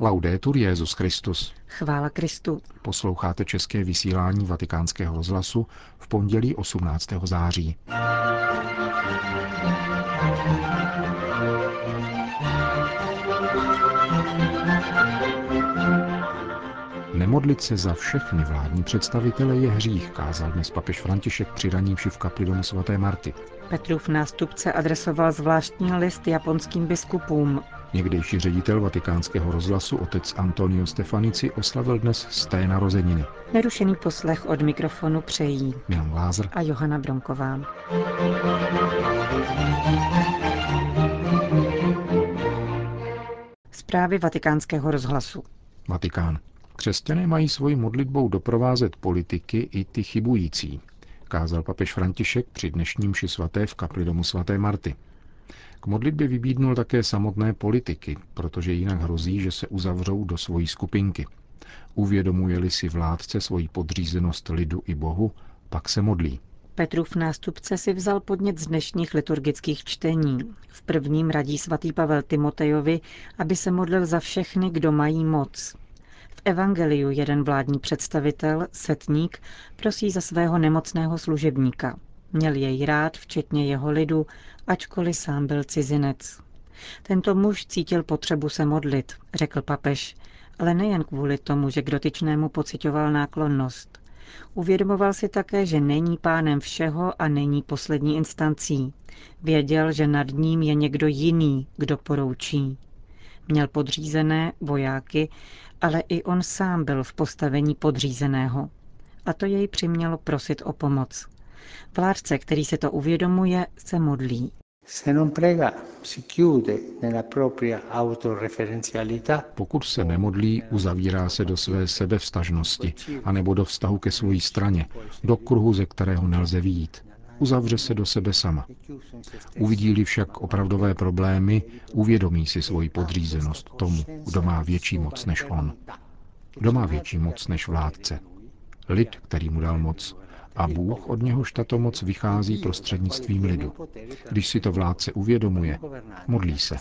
Laudetur Jezus Christus. Chvála Kristu. Posloucháte české vysílání Vatikánského rozhlasu v pondělí 18. září. Nemodlit se za všechny vládní představitele je hřích, kázal dnes papež František při raním v kapli domu svaté Marty. Petrův nástupce adresoval zvláštní list japonským biskupům. Někdejší ředitel vatikánského rozhlasu otec Antonio Stefanici oslavil dnes z té narozeniny. Nerušený poslech od mikrofonu přejí Milan Lázr a Johana Bronková. Zprávy vatikánského rozhlasu. Vatikán. Křesťané mají svoji modlitbou doprovázet politiky i ty chybující, kázal papež František při dnešním ši svaté v kapli domu svaté Marty. Modlitbě vybídnul také samotné politiky, protože jinak hrozí, že se uzavřou do svojí skupinky. Uvědomuje-li si vládce svoji podřízenost lidu i Bohu, pak se modlí. Petrův nástupce si vzal podnět z dnešních liturgických čtení. V prvním radí svatý Pavel Timotejovi, aby se modlil za všechny, kdo mají moc. V evangeliu jeden vládní představitel, setník, prosí za svého nemocného služebníka. Měl jej rád, včetně jeho lidu, ačkoliv sám byl cizinec. Tento muž cítil potřebu se modlit, řekl papež, ale nejen kvůli tomu, že k dotyčnému pocitoval náklonnost. Uvědomoval si také, že není pánem všeho a není poslední instancí. Věděl, že nad ním je někdo jiný, kdo poroučí. Měl podřízené, vojáky, ale i on sám byl v postavení podřízeného. A to jej přimělo prosit o pomoc. Vládce, který se to uvědomuje, se modlí. Pokud se nemodlí, uzavírá se do své sebevstažnosti, anebo do vztahu ke své straně, do kruhu, ze kterého nelze výjít. Uzavře se do sebe sama. Uvidí-li však opravdové problémy, uvědomí si svoji podřízenost tomu, kdo má větší moc než on. Kdo má větší moc než vládce? Lid, který mu dal moc, a Bůh, od něhož tato moc vychází prostřednictvím lidu. Když si to vládce uvědomuje, modlí se.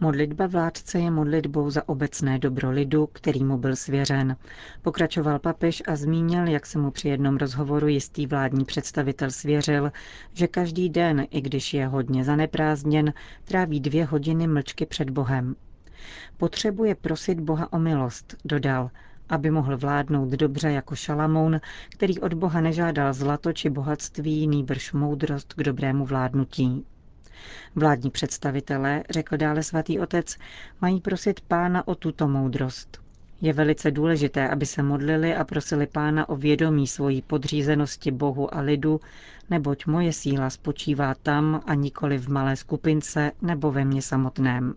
Modlitba vládce je modlitbou za obecné dobro lidu, který mu byl svěřen. Pokračoval papež a zmínil, jak se mu při jednom rozhovoru jistý vládní představitel svěřil, že každý den, i když je hodně zaneprázdněn, tráví dvě hodiny mlčky před Bohem. Potřebuje prosit Boha o milost, dodal, aby mohl vládnout dobře jako Šalamoun, který od Boha nežádal zlato či bohatství, nýbrž moudrost k dobrému vládnutí. Vládní představitelé, řekl dále svatý otec, mají prosit pána o tuto moudrost. Je velice důležité, aby se modlili a prosili pána o vědomí svojí podřízenosti Bohu a lidu, neboť moje síla spočívá tam a nikoli v malé skupince nebo ve mně samotném.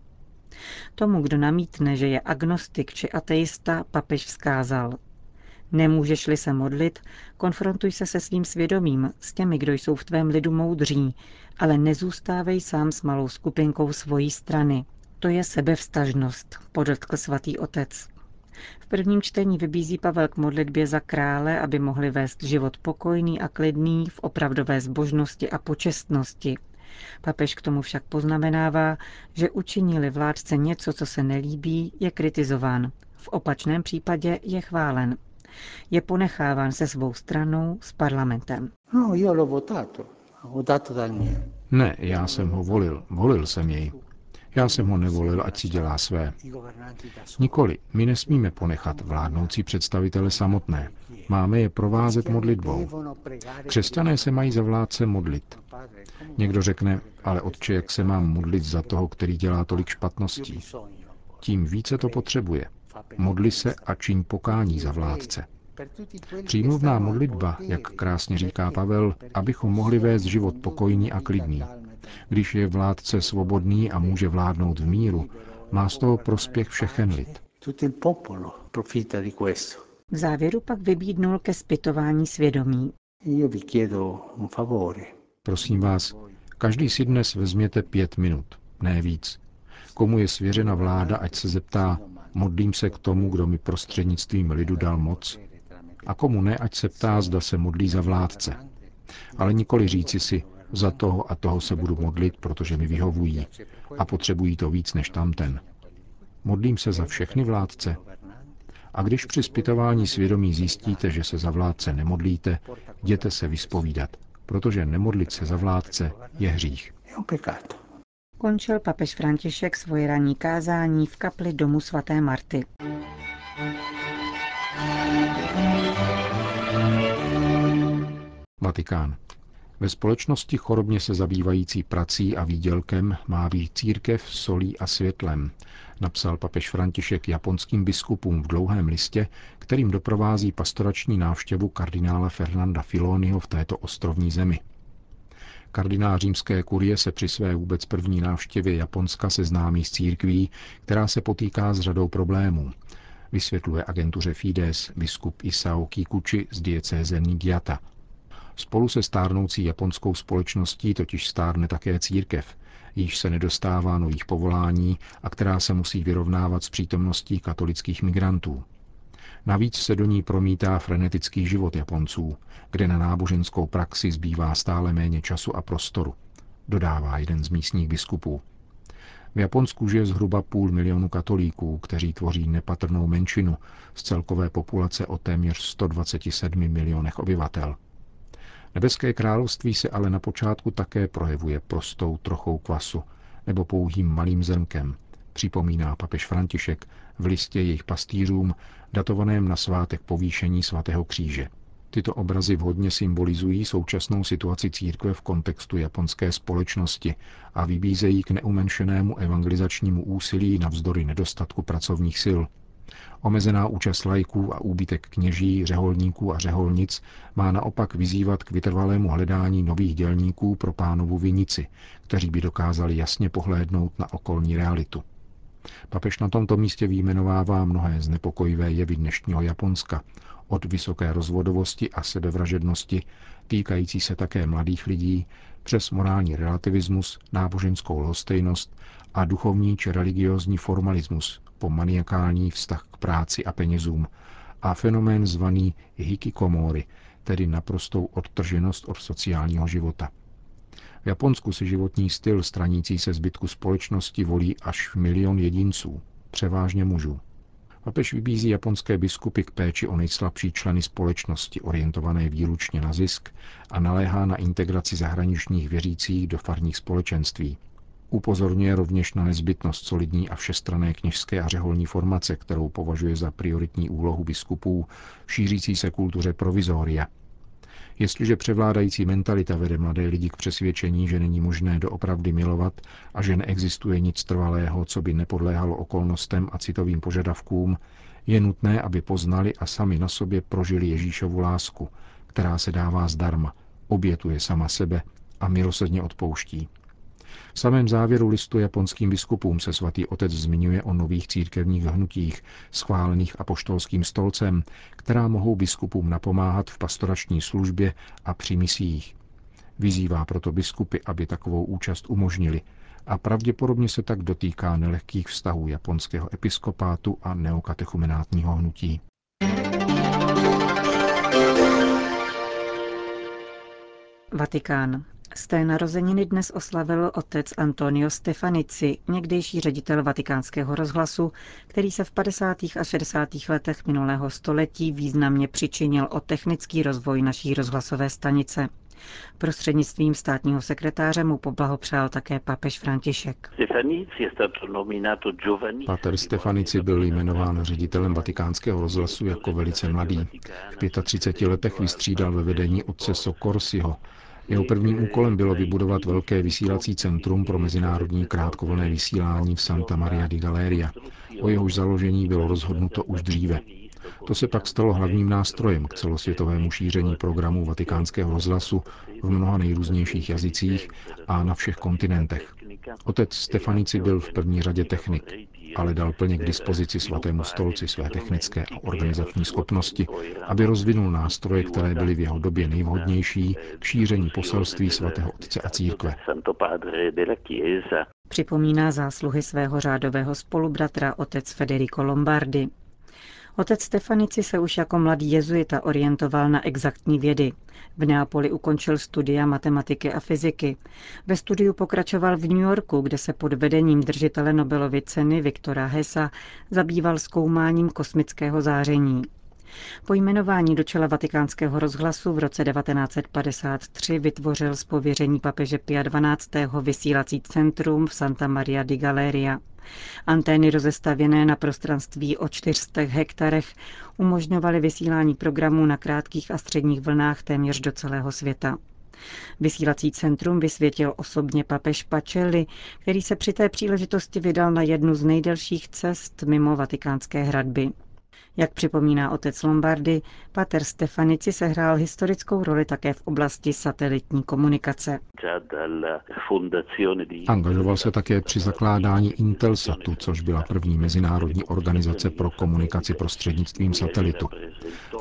Tomu, kdo namítne, že je agnostik či ateista, papež vzkázal. Nemůžeš-li se modlit, konfrontuj se se svým svědomím, s těmi, kdo jsou v tvém lidu moudří, ale nezůstávej sám s malou skupinkou svojí strany. To je sebevstažnost, podotkl svatý otec. V prvním čtení vybízí Pavel k modlitbě za krále, aby mohli vést život pokojný a klidný v opravdové zbožnosti a počestnosti, Papež k tomu však poznamenává, že učinili vládce něco, co se nelíbí, je kritizován. V opačném případě je chválen. Je ponecháván se svou stranou s parlamentem. No, ne, já jsem ho volil, volil jsem jej. Já jsem ho nevolil, ať si dělá své. Nikoli, my nesmíme ponechat vládnoucí představitele samotné. Máme je provázet modlitbou. Křesťané se mají za vládce modlit. Někdo řekne, ale otče, jak se mám modlit za toho, který dělá tolik špatností. Tím více to potřebuje. Modli se a čiň pokání za vládce. Přímluvná modlitba, jak krásně říká Pavel, abychom mohli vést život pokojný a klidný. Když je vládce svobodný a může vládnout v míru, má z toho prospěch všechen lid. V závěru pak vybídnul ke zpytování svědomí. Prosím vás, každý si dnes vezměte pět minut, ne víc. Komu je svěřena vláda, ať se zeptá, modlím se k tomu, kdo mi prostřednictvím lidu dal moc, a komu ne, ať se ptá, zda se modlí za vládce. Ale nikoli říci si, Za toho a toho se budu modlit, protože mi vyhovují a potřebují to víc než tamten. Modlím se za všechny vládce. A když při zpytování svědomí zjistíte, že se za vládce nemodlíte, jděte se vyspovídat, protože nemodlit se za vládce je hřích. Končil papež František svoje ranní kázání v kapli domu svaté Marty. Vatikán. Ve společnosti chorobně se zabývající prací a výdělkem má být církev solí a světlem, napsal papež František japonským biskupům v dlouhém listě, kterým doprovází pastorační návštěvu kardinála Fernanda Filoniho v této ostrovní zemi. Kardinál římské kurie se při své vůbec první návštěvě Japonska seznámí s církví, která se potýká s řadou problémů. Vysvětluje agentuře Fides biskup Isao Kikuchi z diecéze Niigata. Spolu se stárnoucí japonskou společností totiž stárne také církev, již se nedostává nových povolání a která se musí vyrovnávat s přítomností katolických migrantů. Navíc se do ní promítá frenetický život Japonců, kde na náboženskou praxi zbývá stále méně času a prostoru, dodává jeden z místních biskupů. V Japonsku žije zhruba půl milionu katolíků, kteří tvoří nepatrnou menšinu z celkové populace o téměř 127 milionech obyvatel. Nebeské království se ale na počátku také projevuje prostou trochou kvasu nebo pouhým malým zrnkem, připomíná papež František v listě jejich pastýřům, datovaném na svátek povýšení svatého kříže. Tyto obrazy vhodně symbolizují současnou situaci církve v kontextu japonské společnosti a vybízejí k neumenšenému evangelizačnímu úsilí navzdory nedostatku pracovních sil. Omezená účast lajků a úbytek kněží, řeholníků a řeholnic má naopak vyzývat k vytrvalému hledání nových dělníků pro pánovu vinici, kteří by dokázali jasně pohlédnout na okolní realitu. Papež na tomto místě výjmenovává mnohé znepokojivé jevy dnešního Japonska, od vysoké rozvodovosti a sebevražednosti, týkající se také mladých lidí, přes morální relativismus, náboženskou lhostejnost a duchovní či religiózní formalismus po maniakální vztah k práci a penězům a fenomén zvaný hikikomori, tedy naprostou odtrženost od sociálního života. V Japonsku si životní styl stranící se zbytku společnosti volí až milion jedinců, převážně mužů. Papež vybízí japonské biskupy k péči o nejslabší členy společnosti orientované výlučně na zisk a naléhá na integraci zahraničních věřících do farních společenství. Upozorňuje rovněž na nezbytnost solidní a všestrané kněžské a řeholní formace, kterou považuje za prioritní úlohu biskupů šířící se kultuře provizoria – Jestliže převládající mentalita vede mladé lidi k přesvědčení, že není možné doopravdy milovat a že neexistuje nic trvalého, co by nepodléhalo okolnostem a citovým požadavkům, je nutné, aby poznali a sami na sobě prožili Ježíšovu lásku, která se dává zdarma, obětuje sama sebe a milosrdně odpouští. V samém závěru listu japonským biskupům se svatý otec zmiňuje o nových církevních hnutích, schválených apoštolským stolcem, která mohou biskupům napomáhat v pastorační službě a při misích. Vyzývá proto biskupy, aby takovou účast umožnili a pravděpodobně se tak dotýká nelehkých vztahů japonského episkopátu a neokatechumenátního hnutí. Vatikán. Té narozeniny dnes oslavil otec Antonio Stefanici, někdejší ředitel vatikánského rozhlasu, který se v 50. a 60. letech minulého století významně přičinil o technický rozvoj naší rozhlasové stanice. Prostřednictvím státního sekretáře mu poblahopřál také papež František. Pater Stefanici byl jmenován ředitelem vatikánského rozhlasu jako velice mladý. V 35 letech vystřídal ve vedení otce Sokorsiho, jeho prvním úkolem bylo vybudovat velké vysílací centrum pro mezinárodní krátkovlné vysílání v Santa Maria di Galeria. O jehož založení bylo rozhodnuto už dříve. To se pak stalo hlavním nástrojem k celosvětovému šíření programů vatikánského rozhlasu v mnoha nejrůznějších jazycích a na všech kontinentech. Otec Stefanici byl v první řadě technik, ale dal plně k dispozici svatému stolci své technické a organizační schopnosti, aby rozvinul nástroje, které byly v jeho době nejvhodnější k šíření poselství svatého otce a církve. Připomíná zásluhy svého řádového spolubratra otec Federico Lombardi. Otec Stefanici se už jako mladý jezuita orientoval na exaktní vědy. V Neapoli ukončil studia matematiky a fyziky. Ve studiu pokračoval v New Yorku, kde se pod vedením držitele Nobelovy ceny Viktora Hesa zabýval zkoumáním kosmického záření. Po jmenování do čela vatikánského rozhlasu v roce 1953 vytvořil z pověření papeže Pia XII. vysílací centrum v Santa Maria di Galeria. Antény rozestavěné na prostranství o 400 hektarech umožňovaly vysílání programů na krátkých a středních vlnách téměř do celého světa. Vysílací centrum vysvětil osobně papež Pacelli, který se při té příležitosti vydal na jednu z nejdelších cest mimo vatikánské hradby. Jak připomíná otec Lombardy, pater Stefanici sehrál historickou roli také v oblasti satelitní komunikace. Angažoval se také při zakládání Intelsatu, což byla první mezinárodní organizace pro komunikaci prostřednictvím satelitu.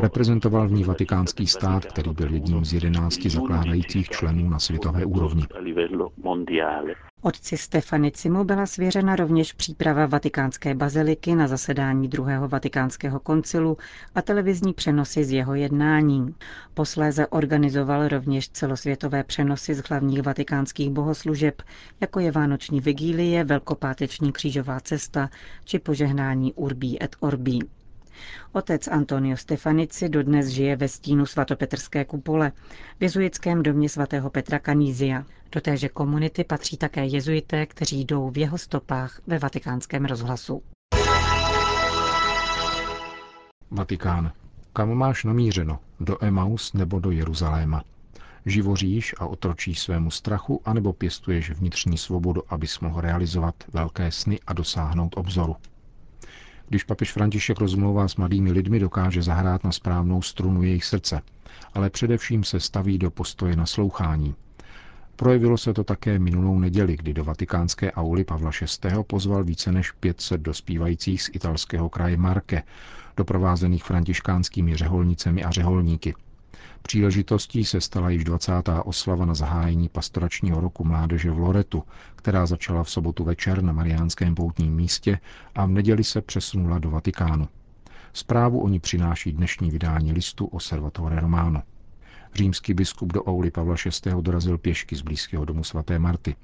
Reprezentoval v ní vatikánský stát, který byl jedním z jedenácti zakládajících členů na světové úrovni. Otci Stefanicimu byla svěřena rovněž příprava vatikánské baziliky na zasedání druhého vatikánského koncilu a televizní přenosy z jeho jednání. Posléze organizoval rovněž celosvětové přenosy z hlavních vatikánských bohoslužeb, jako je Vánoční vigílie, Velkopáteční křížová cesta či požehnání Urbí et Orbí. Otec Antonio Stefanici dodnes žije ve stínu svatopetrské kupole v jezuitském domě svatého Petra Kanízia. Do téže komunity patří také jezuité, kteří jdou v jeho stopách ve vatikánském rozhlasu. Vatikán. Kam máš namířeno? Do Emaus nebo do Jeruzaléma? Živoříš a otročíš svému strachu, anebo pěstuješ vnitřní svobodu, abys mohl realizovat velké sny a dosáhnout obzoru? Když papež František rozmlouvá s mladými lidmi, dokáže zahrát na správnou strunu jejich srdce, ale především se staví do postoje naslouchání. Projevilo se to také minulou neděli, kdy do vatikánské auly Pavla VI. pozval více než 500 dospívajících z italského kraje Marke, doprovázených františkánskými řeholnicemi a řeholníky – Příležitostí se stala již 20. oslava na zahájení pastoračního roku mládeže v Loretu, která začala v sobotu večer na Mariánském poutním místě a v neděli se přesunula do Vatikánu. Zprávu o ní přináší dnešní vydání listu Osservatore Romano. Římský biskup do Ouly Pavla VI. dorazil pěšky z blízkého domu svaté Marty.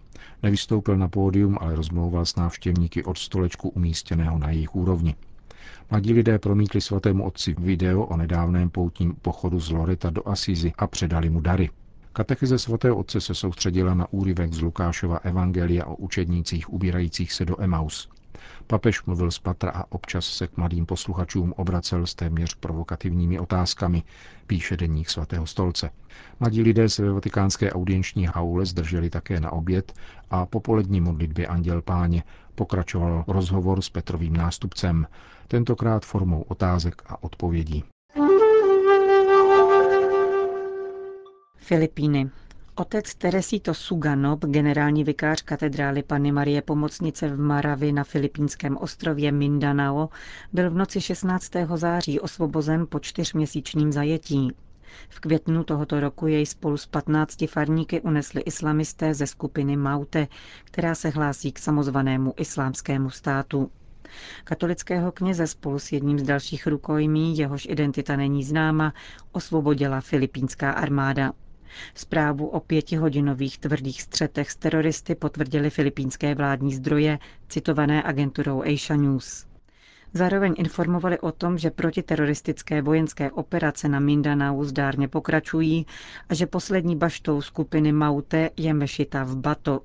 Nevystoupil na pódium, ale rozmlouval s návštěvníky od stolečku umístěného na jejich úrovni. Mladí lidé promítli svatému otci video o nedávném poutním pochodu z Loreta do Asízy a předali mu dary. Katecheze svatého otce se soustředila na úryvek z Lukášova evangelia o učednících ubírajících se do Emaus. Papež mluvil z patra a občas se k mladým posluchačům obracel s téměř provokativními otázkami, píše deník svatého stolce. Mladí lidé se ve vatikánské audienční haule zdrželi také na oběd a po polední modlitbě Anděl Páně pokračoval rozhovor s Petrovým nástupcem, tentokrát formou otázek a odpovědí. Filipíny. Otec Teresito Suganop, generální vikář katedrály Panny Marie Pomocnice v Maravi na filipínském ostrově Mindanao, byl v noci 16. září osvobozen po čtyřměsíčním zajetí. V květnu tohoto roku jej spolu s 15 farníky unesli islamisté ze skupiny Maute, která se hlásí k samozvanému islámskému státu. Katolického kněze spolu s jedním z dalších rukojmí, jehož identita není známa, osvobodila filipínská armáda. Zprávu o pětihodinových tvrdých střetech s teroristy potvrdili filipínské vládní zdroje, citované agenturou Asia News. Zároveň informovali o tom, že protiteroristické vojenské operace na Mindanao zdárně pokračují a že poslední baštou skupiny Maute je mešita v Bato.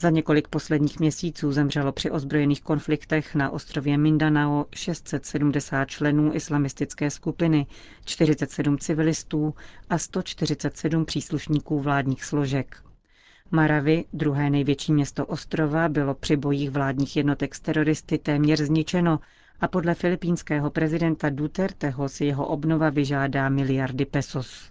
Za několik posledních měsíců zemřelo při ozbrojených konfliktech na ostrově Mindanao 670 členů islamistické skupiny, 47 civilistů a 147 příslušníků vládních složek. Maravi, druhé největší město ostrova, bylo při bojích vládních jednotek s teroristy téměř zničeno a podle filipínského prezidenta Duterteho si jeho obnova vyžádá miliardy pesos.